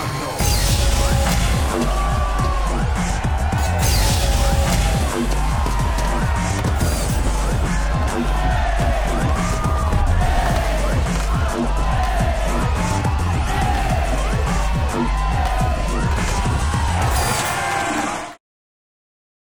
not know.